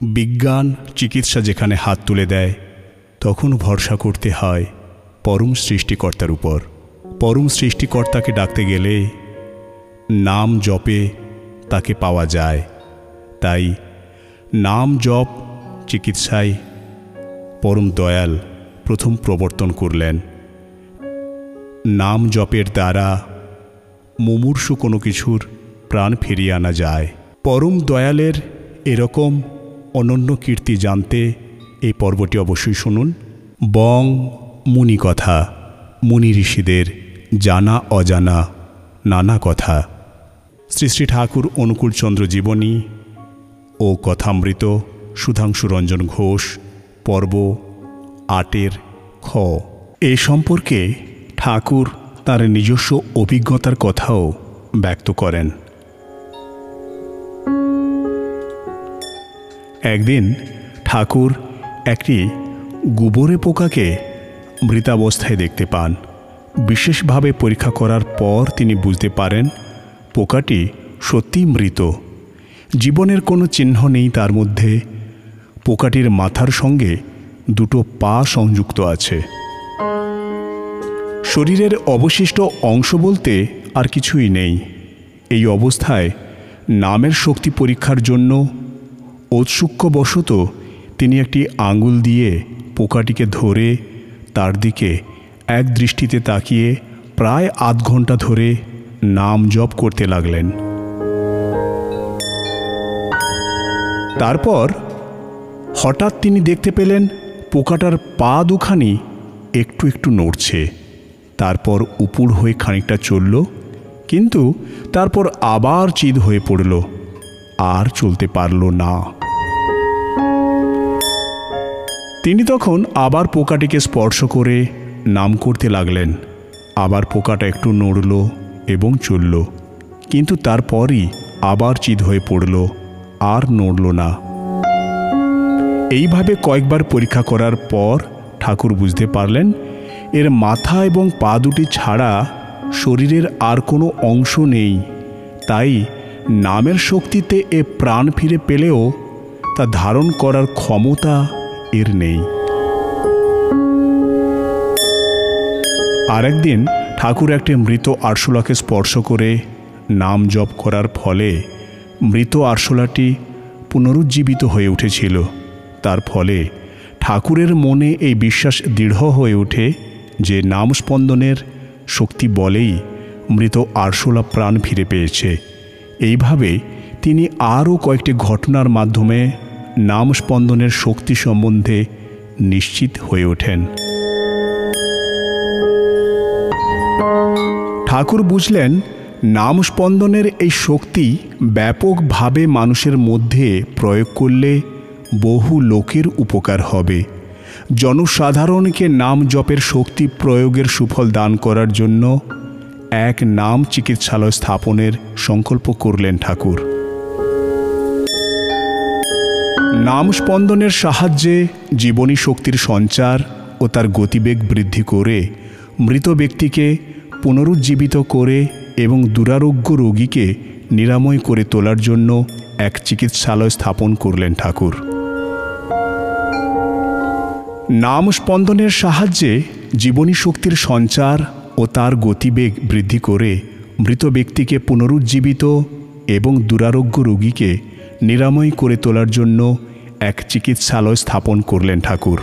বিজ্ঞান, চিকিৎসা যেখানে হাত তুলে দেয়, তখন ভরসা করতে হয় পরম সৃষ্টিকর্তার উপর। পরম সৃষ্টিকর্তাকে ডাকতে গেলে নাম জপে তাকে পাওয়া যায়। তাই নাম জপ, চিকিৎসায় পরম দয়াল প্রথম প্রবর্তন করলেন। নাম জপের দ্বারা মুমূর্ষু কোনো কিছুর প্রাণ ফিরিয়ে আনা যায়। পরম দয়ালের এরকম অনন্য কীর্তি জানতে এই পর্বটি অবশ্যই শুনুন। বং মুনি কথা মুনি ঋষিদের জানা অজানা নানা কথা। শ্রী শ্রী ঠাকুর অনুকূলচন্দ্র জীবনী ও কথামৃত সুধাংশু রঞ্জন ঘোষ, পর্ব আটের খ। এ সম্পর্কে ঠাকুর তার নিজস্ব অভিজ্ঞতার কথাও ব্যক্ত করেন। একদিন ঠাকুর একটি গোবরে পোকাকে মৃতাবস্থায় দেখতে পান। বিশেষভাবে পরীক্ষা করার পর তিনি বুঝতে পারেন পোকাটি সত্যি মৃত। জীবনের কোনো চিহ্ন নেই তার মধ্যে। পোকাটির মাথার সঙ্গে দুটো পা সংযুক্ত আছে। শরীরের অবশিষ্ট অংশ বলতে আর কিছুই নেই। এই অবস্থায় নামের শক্তি পরীক্ষার জন্য ঔৎসুক্যবশত তিনি একটি আঙুল দিয়ে পোকাটিকে ধরে তার দিকে এক দৃষ্টিতে তাকিয়ে প্রায় আধ ঘণ্টা ধরে নাম জপ করতে লাগলেন। তারপর হঠাৎ তিনি দেখতে পেলেন পোকাটার পা দুখানি একটু একটু নড়ছে। তারপর উপুর হয়ে খানিকটা চলল, কিন্তু তারপর আবার চিদ হয়ে পড়ল। আর চলতে পারল না। তিনি তখন আবার পোকাটিকে স্পর্শ করে নাম করতে লাগলেন। আবার পোকাটা একটু নড়ল এবং চলল, কিন্তু তারপরই আবার চিদ হয়ে পড়ল, আর নড়ল না। এইভাবে কয়েকবার পরীক্ষা করার পর ঠাকুর বুঝতে পারলেন, এর মাথা এবং পা দুটি ছাড়া শরীরের আর কোনো অংশ নেই, তাই নামের শক্তিতে এ প্রাণ ফিরে পেলেও তা ধারণ করার ক্ষমতা এর নেই। আরেকদিন ঠাকুর একটি মৃত আরশোলাকে স্পর্শ করে নাম জপ করার ফলে মৃত আরশোলাটি পুনরুজ্জীবিত হয়ে উঠেছিল। তার ফলে ঠাকুরের মনে এই বিশ্বাস দৃঢ় হয়ে ওঠে যে নাম স্পন্দনের শক্তি বলেই মৃত আরশোলা প্রাণ ফিরে পেয়েছে। এইভাবে তিনি আরও কয়েকটি ঘটনার মাধ্যমে নাম স্পন্দনের শক্তি সম্বন্ধে নিশ্চিত হয়ে ওঠেন। ঠাকুর বুঝলেন নাম স্পন্দনের এই শক্তি ব্যাপকভাবে মানুষের মধ্যে প্রয়োগ করলে বহু লোকের উপকার হবে। জনসাধারণকে নাম জপের শক্তি প্রয়োগের সুফল দান করার জন্য এক নাম চিকিৎসালয় স্থাপনের সংকল্প করলেন ঠাকুর। নাম স্পন্দনের সাহায্যে জীবনী শক্তির সঞ্চার ও তার গতিবেগ বৃদ্ধি করে মৃত ব্যক্তিকে পুনরুজ্জীবিত করে এবং দুরারোগ্য রোগীকে নিরাময় করে তোলার জন্য এক চিকিৎসালয় স্থাপন করলেন ঠাকুর। নাম স্পন্দনের সাহায্যে জীবনী শক্তির সঞ্চার ও তার গতিবেগ বৃদ্ধি করে মৃত ব্যক্তিকে পুনরুজ্জীবিত এবং দুরারোগ্য রোগীকে নিরাময় করে তোলার জন্য এক চিকিৎসালয় স্থাপন করলেন ঠাকুর।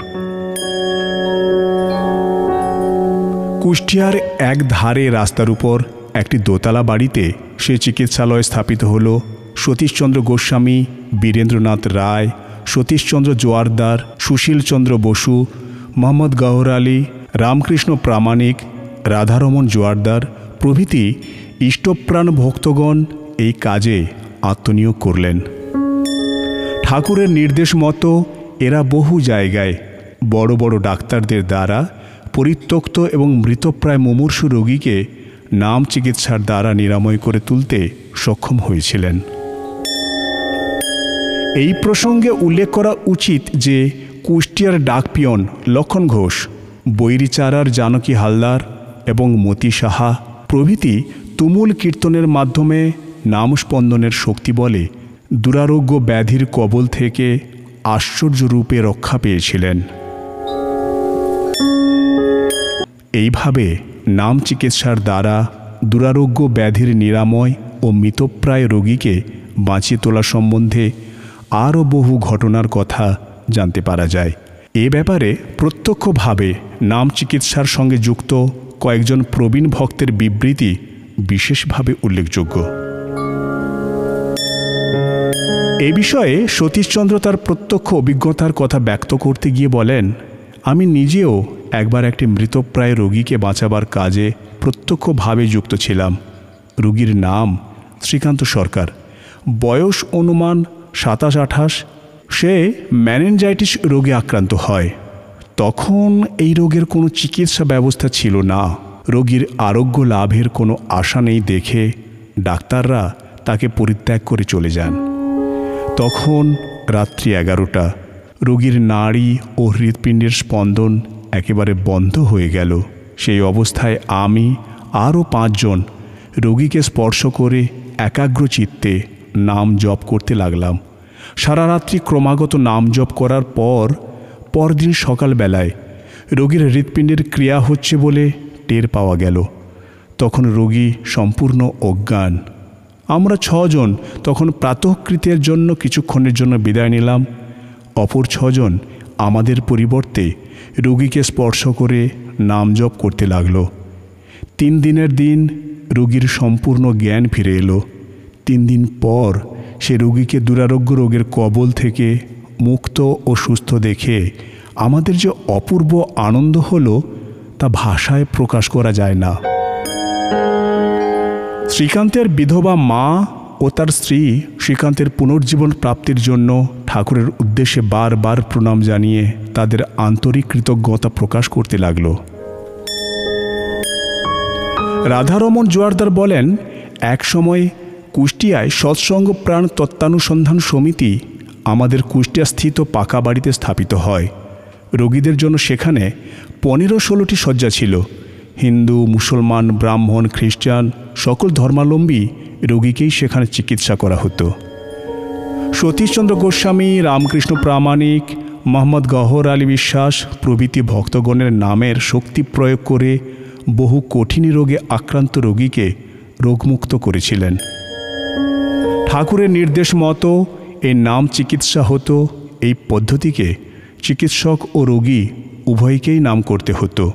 কুষ্টিয়ার এক ধারে রাস্তার উপর একটি দোতলা বাড়িতে সে চিকিৎসালয় স্থাপিত হল সতীশচন্দ্র গোস্বামী, বীরেন্দ্রনাথ রায়, সতীশচন্দ্র জোয়ারদার, সুশীলচন্দ্র বসু, মোহাম্মদ গহর আলী, রামকৃষ্ণ প্রামাণিক রাধারমন জোয়ারদার প্রভৃতি ইষ্টপ্রাণ ভক্তগণ এই কাজে আত্মনিয়োগ করলেন। ঠাকুরের নির্দেশ মতো এরা বহু জায়গায় বড় বড় ডাক্তারদের দ্বারা পরিত্যক্ত এবং মৃতপ্রায় মুমূর্ষু রোগীকে নাম চিকিৎসার দ্বারা নিরাময় করে তুলতে সক্ষম হয়েছিলেন। এই প্রসঙ্গে উল্লেখ করা উচিত যে কুষ্টিয়ার ডাকপিয়ন লক্ষণ ঘোষ, বৈরিচারার জানকী হালদার এবং মতি সাহা প্রভৃতি তুমুল কীর্তনের মাধ্যমে নাম স্পন্দনের শক্তি বলে দুরারোগ্য ব্যাধির কবল থেকে আশ্চর্য রূপে রক্ষা পেয়েছিলেন। এইভাবে নাম চিকিৎসার দ্বারা দুরারোগ্য ব্যাধির নিরাময় ও মৃতপ্রায় রোগীকে বাঁচিয়ে তোলা সম্বন্ধে আরও বহু ঘটনার কথা জানতে পারা যায়। এ ব্যাপারে প্রত্যক্ষভাবে নাম চিকিৎসার সঙ্গে যুক্ত কয়েকজন প্রবীণ ভক্তের বিবৃতি বিশেষভাবে উল্লেখযোগ্য। এ বিষয়ে সতীশচন্দ্র তার প্রত্যক্ষ অভিজ্ঞতার কথা ব্যক্ত করতে গিয়ে বলেন, আমি নিজেও একবার একটি মৃতপ্রায় রোগীকে বাঁচাবার কাজে প্রত্যক্ষভাবে যুক্ত ছিলাম। রোগীর নাম শ্রীকান্ত সরকার। বয়স অনুমান সাতাশ আঠাশ। সে ম্যানেঞ্জাইটিস রোগে আক্রান্ত হয়। তখন এই রোগের কোনো চিকিৎসা ব্যবস্থা ছিল না। রোগীর আরোগ্য লাভের কোনো আশা নেই দেখে ডাক্তাররা তাকে পরিত্যাগ করে চলে যান। তখন রাত্রি এগারোটা, রোগীর নাড়ি ও হৃৎপিণ্ডের স্পন্দন একেবারে বন্ধ হয়ে গেল। সেই অবস্থায় আমি, আরও পাঁচজন, রোগীকে স্পর্শ করে একাগ্র চিত্তে নাম জপ করতে লাগলাম। সারা রাত্রি ক্রমাগত নাম জপ করার পর পরদিন সকালবেলায় রোগীর হৃৎপিণ্ডের ক্রিয়া হচ্ছে বলে টের পাওয়া গেল। তখন রোগী সম্পূর্ণ অজ্ঞান। আমরা ছজন তখন প্রাতঃকৃতের জন্য কিছুক্ষণের জন্য বিদায় নিলাম। অপর ছজন আমাদের পরিবর্তে রোগীকে স্পর্শ করে নাম জপ করতে লাগল। তিন দিনের দিন রোগীর সম্পূর্ণ জ্ঞান ফিরে এলো। তিন দিন পর সে রোগীকে দুরারোগ্য রোগের কবল থেকে মুক্ত ও সুস্থ দেখে আমাদের যে অপূর্ব আনন্দ হলো, তা ভাষায় প্রকাশ করা যায় না। শ্রীকান্তের বিধবা মা ও তার স্ত্রী শ্রীকান্তের পুনর্জীবন প্রাপ্তির জন্য ঠাকুরের উদ্দেশ্যে বারবার প্রণাম জানিয়ে তাদের আন্তরিক কৃতজ্ঞতা প্রকাশ করতে লাগল। রাধারমন জোয়ারদার বলেন এক সময় কুষ্টিয়ায় সৎসঙ্গ প্রাণ তত্ত্বানুসন্ধান সমিতি আমাদের কুষ্টিয়া স্থিত পাকা বাড়িতে স্থাপিত হয়। রোগীদের জন্য সেখানে পনেরো ষোলোটি শয্যা ছিল। হিন্দু, মুসলমান, ব্রাহ্মণ, খ্রিস্টান সকল ধর্মাবলম্বী রোগীকেই সেখানে চিকিৎসা করা হতো। সতীশচন্দ্র গোস্বামী, রামকৃষ্ণ প্রামাণিক, মোহাম্মদ গহর আলী বিশ্বাস প্রভৃতি ভক্তগণের নামের শক্তি প্রয়োগ করে বহু কঠিন রোগে আক্রান্ত রোগীকে রোগমুক্ত করেছিলেন। ঠাকুরের নির্দেশ মতো এই নাম চিকিৎসা হতো, এই পদ্ধতিকে চিকিৎসক ও রোগী উভয়কেই নাম করতে হতো।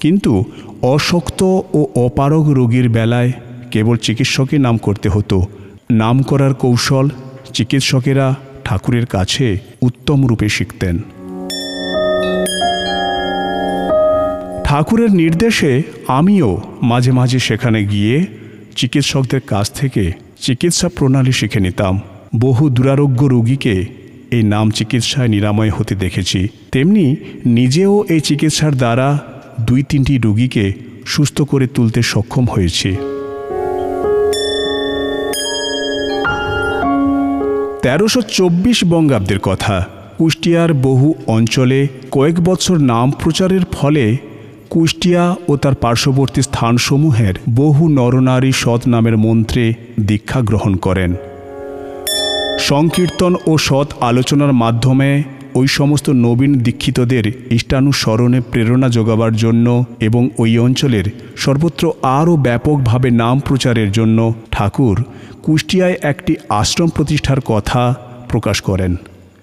কিন্তু অশক্ত ও অপারগ রোগীর বেলায় কেবল চিকিৎসকই নাম করতে হতো। নাম করার কৌশল চিকিৎসকেরা ঠাকুরের কাছে উত্তম রূপে শিখতেন। ঠাকুরের নির্দেশে আমিও মাঝে মাঝে সেখানে গিয়ে চিকিৎসকদের কাছ থেকে চিকিৎসা প্রণালী শিখে নিতাম। বহু দুরারোগ্য রোগীকে এই নাম চিকিৎসায় নিরাময় হতে দেখেছি। তেমনি নিজেও এই চিকিৎসার দ্বারা দুই তিনটি রোগীকে সুস্থ করে তুলতে সক্ষম হয়েছি। তেরোশো চব্বিশ বঙ্গাব্দের কথা। কুষ্টিয়ার বহু অঞ্চলে কয়েক বছর নাম প্রচারের ফলে কুষ্টিয়া ও তার পার্শ্ববর্তী স্থানসমূহের বহু নরনারী সৎ নামের মন্ত্রে দীক্ষা গ্রহণ করেন। সংকীর্তন ও সৎ আলোচনার মাধ্যমে ওই সমস্ত নবীন দীক্ষিতদের ইষ্টানুসরণে প্রেরণা যোগাবার জন্য এবং ওই অঞ্চলের সর্বত্র আরও ব্যাপকভাবে নাম প্রচারের জন্য ঠাকুর কুষ্টিয়ায় একটি আশ্রম প্রতিষ্ঠার কথা প্রকাশ করেন।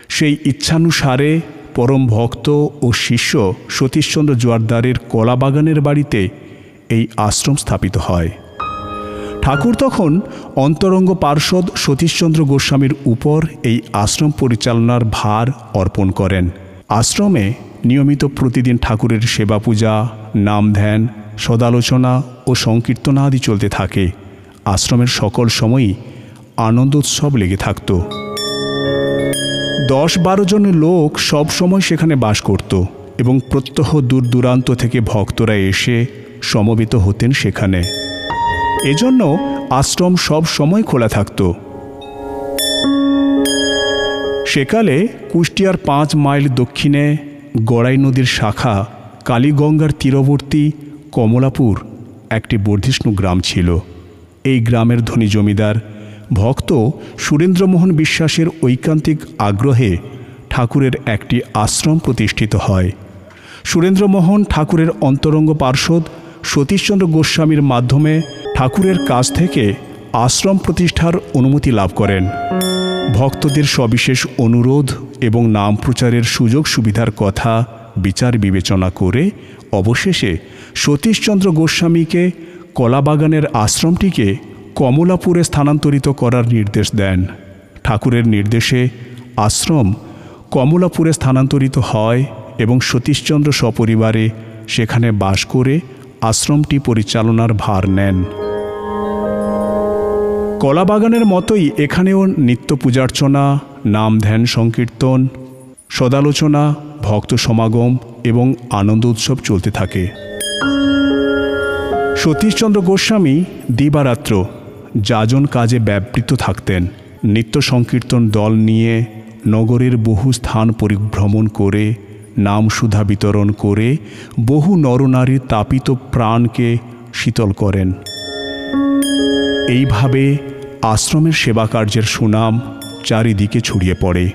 সেই ইচ্ছানুসারে পরম ভক্ত ও শিষ্য সতীশচন্দ্র জোয়ারদারের কলাবাগানের বাড়িতে এই আশ্রম স্থাপিত হয়। ঠাকুর তখন অন্তরঙ্গ পার্ষদ সতীশচন্দ্র গোস্বামীর উপর এই আশ্রম পরিচালনার ভার অর্পণ করেন। আশ্রমে নিয়মিত প্রতিদিন ঠাকুরের সেবা পূজা নাম ধ্যান সদালোচনা ও সংকীর্তনা আদি চলতে থাকে। আশ্রমের সকল সময়ই আনন্দোৎসব লেগে থাকত। দশ বারো জন লোক সব সময় সেখানে বাস করত এবং প্রত্যহ দূর দূরান্ত থেকে ভক্তরা এসে সমবেত হতেন সেখানে। এজন্য আশ্রম সব সময় খোলা থাকত। সেকালে কুষ্টিয়ার পাঁচ মাইল দক্ষিণে গড়াই নদীর শাখা কালীগঙ্গার তীরবর্তী কমলাপুর একটি বর্ধিষ্ণু গ্রাম ছিল। এই গ্রামের ধনী জমিদার ভক্ত সুরেন্দ্রমোহন বিশ্বাসের ঐকান্তিক আগ্রহে ঠাকুরের একটি আশ্রম প্রতিষ্ঠিত হয়। সুরেন্দ্রমোহন ঠাকুরের অন্তরঙ্গ পার্ষদ সতীশচন্দ্র গোস্বামীর মাধ্যমে ঠাকুরের কাছ থেকে আশ্রম প্রতিষ্ঠার অনুমতি লাভ করেন। ভক্তদের সবিশেষ অনুরোধ এবং নাম প্রচারের সুযোগ সুবিধার কথা বিচার বিবেচনা করে অবশেষে সতীশচন্দ্র গোস্বামীকে কলাবাগানের আশ্রমটিকে কমলাপুরে স্থানান্তরিত করার নির্দেশ দেন। ঠাকুরের নির্দেশে আশ্রম কমলাপুরে স্থানান্তরিত হয় এবং সতীশচন্দ্র সপরিবারে সেখানে বাস করে আশ্রমটি পরিচালনার ভার নেন। কলাবাগানের মতোই এখানেও নিত্য পূজার্চনা, নাম ধ্যান সংকীর্তন, সদালোচনা, ভক্ত সমাগম এবং আনন্দ উৎসব চলতে থাকে। সতীশচন্দ্র গোস্বামী দিবারাত্র যাজন কাজে ব্যাপৃত থাকতেন। নিত্য সংকীর্তন দল নিয়ে নগরের বহু স্থান পরিভ্রমণ করে নাম সুধা বিতরণ করে বহু নরনারীর তাপিত প্রাণকে শীতল করেন। এইভাবে আশ্রমের সেবা কার্যের সুনাম চারিদিকে ছড়িয়ে পড়ে।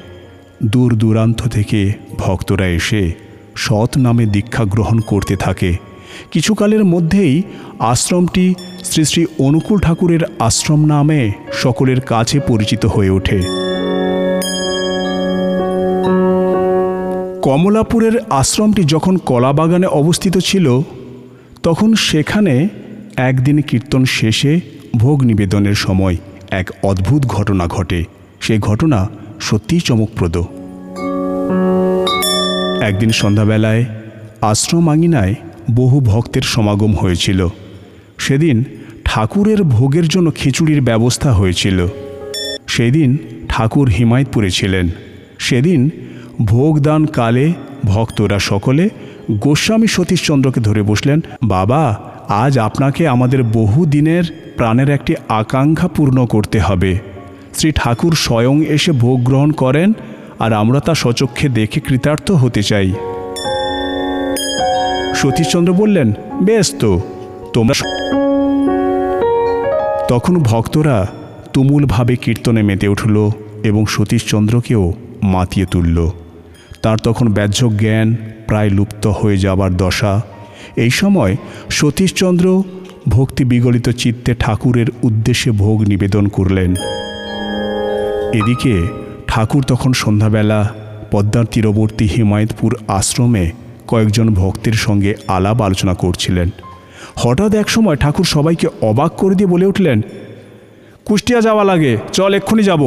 দূর দূরান্ত থেকে ভক্তরা এসে সৎ নামে দীক্ষা গ্রহণ করতে থাকে। কিছুকালের মধ্যেই আশ্রমটি শ্রী শ্রী অনুকূল ঠাকুরের আশ্রম নামে সকলের কাছে পরিচিত হয়ে ওঠে। কমলাপুরের আশ্রমটি যখন কলাবাগানে অবস্থিত ছিল, তখন সেখানে একদিন কীর্তন শেষে ভোগ নিবেদনের সময় এক অদ্ভুত ঘটনা ঘটে। সেই ঘটনা সত্যিই চমকপ্রদ। একদিন সন্ধ্যাবেলায় আশ্রম আঙিনায় বহু ভক্তের সমাগম হয়েছিল। সেদিন ঠাকুরের ভোগের জন্য খিচুড়ির ব্যবস্থা হয়েছিল। সেদিন ঠাকুর হিমায়তপুরে ছিলেন। সেদিন ভোগদান কালে ভক্তরা সকলে গোস্বামী সতীশচন্দ্রকে ধরে বসলেন, বাবা, আজ আপনাকে আমাদের বহু দিনের প্রাণের একটি আকাঙ্ক্ষা পূর্ণ করতে হবে। শ্রী ঠাকুর স্বয়ং এসে ভোগ গ্রহণ করেন আর আমরা তা সচক্ষে দেখে কৃতার্থ হতে চাই। সতীশচন্দ্র বললেন, বেশ তো, তোমরা তখন ভক্তরা তুমুলভাবে কীর্তনে মেতে উঠল এবং সতীশচন্দ্রকেও মাতিয়ে তুলল। তার তখন ব্যাহ্য জ্ঞান প্রায় লুপ্ত হয়ে যাবার দশা। এই সময় সতীশচন্দ্র ভক্তি বিগলিত চিত্তে ঠাকুরের উদ্দেশ্যে ভোগ নিবেদন করলেন। এদিকে ঠাকুর তখন সন্ধ্যাবেলা পদ্মার তীরবর্তী হিমায়তপুর আশ্রমে কয়েকজন ভক্তের সঙ্গে আলাপ আলোচনা করছিলেন। হঠাৎ এক সময় ঠাকুর সবাইকে অবাক করে দিয়ে বলে উঠলেন, কুষ্টিয়া যাওয়া লাগে, চল এক্ষুনি যাব।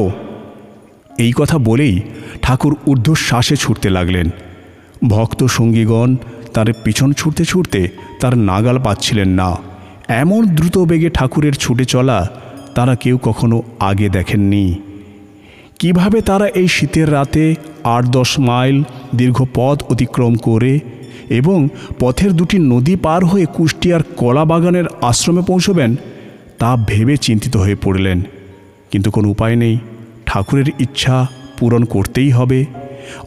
এই কথা বলেই ঠাকুর ঊর্ধ্বশ্বাসে ছুটতে লাগলেন। ভক্ত সঙ্গীগণ তার পিছন ছুটতে ছুটতে তার নাগাল পাচ্ছিলেন না। এমন দ্রুত বেগে ঠাকুরের ছুটে চলা তারা কেউ কখনো আগে দেখেননি। কীভাবে তারা এই শীতের রাতে আট দশ মাইল দীর্ঘ পথ অতিক্রম করে এবং পথের দুটি নদী পার হয়ে কুষ্টিয়ার কলা বাগানের আশ্রমে পৌঁছবেন, তা ভেবে চিন্তিত হয়ে পড়লেন। কিন্তু কোনো উপায় নেই। ঠাকুরের ইচ্ছা পূরণ করতেই হবে।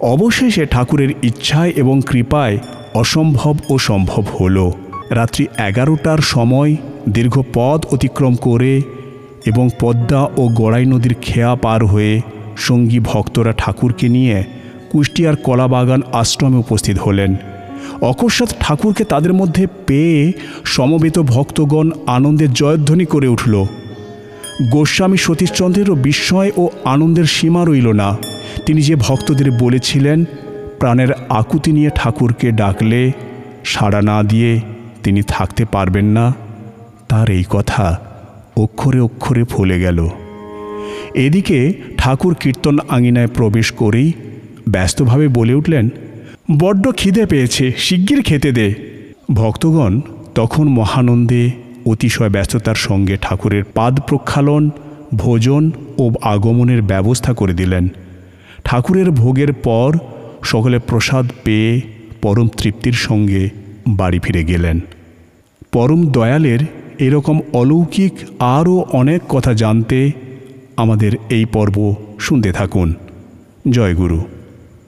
অবশেষে ঠাকুরের ইচ্ছায় এবং কৃপায় অসম্ভব ও সম্ভব হলো। রাত্রি এগারোটার সময় দীর্ঘ পথ অতিক্রম করে এবং পদ্মা ও গড়াই নদীর খেয়া পার হয়ে সঙ্গী ভক্তরা ঠাকুরকে নিয়ে কুষ্টিয়ার কলাবাগান আশ্রমে উপস্থিত হলেন। অকস্মাৎ ঠাকুরকে তাদের মধ্যে পেয়ে সমবেত ভক্তগণ আনন্দের জয়ধ্বনি করে উঠল। গোস্বামী সতীশচন্দ্রেরও বিস্ময় ও আনন্দের সীমা রইল না। তিনি যে ভক্তদের বলেছিলেন, প্রাণের আকুতি নিয়ে ঠাকুরকে ডাকলে সাড়া না দিয়ে তিনি থাকতে পারবেন না, তার এই কথা অক্ষরে অক্ষরে ফলে গেল। এদিকে ঠাকুর কীর্তন আঙিনায় প্রবেশ করেই ব্যস্তভাবে বলে উঠলেন, বড্ড খিদে পেয়েছে, শিগগির খেতে দে। ভক্তগণ তখন মহানন্দে অতিশয় ব্যস্ততার সঙ্গে ঠাকুরের পাদ প্রক্ষালন, ভোজন ও আগমনের ব্যবস্থা করে দিলেন। ঠাকুরের ভোগের পর সকলে প্রসাদ পেয়ে পরম তৃপ্তির সঙ্গে বাড়ি ফিরে গেলেন। পরম দয়ালের এরকম অলৌকিক আরও অনেক কথা জানতে আমাদের এই পর্ব শুনতে থাকুন। জয় গুরু।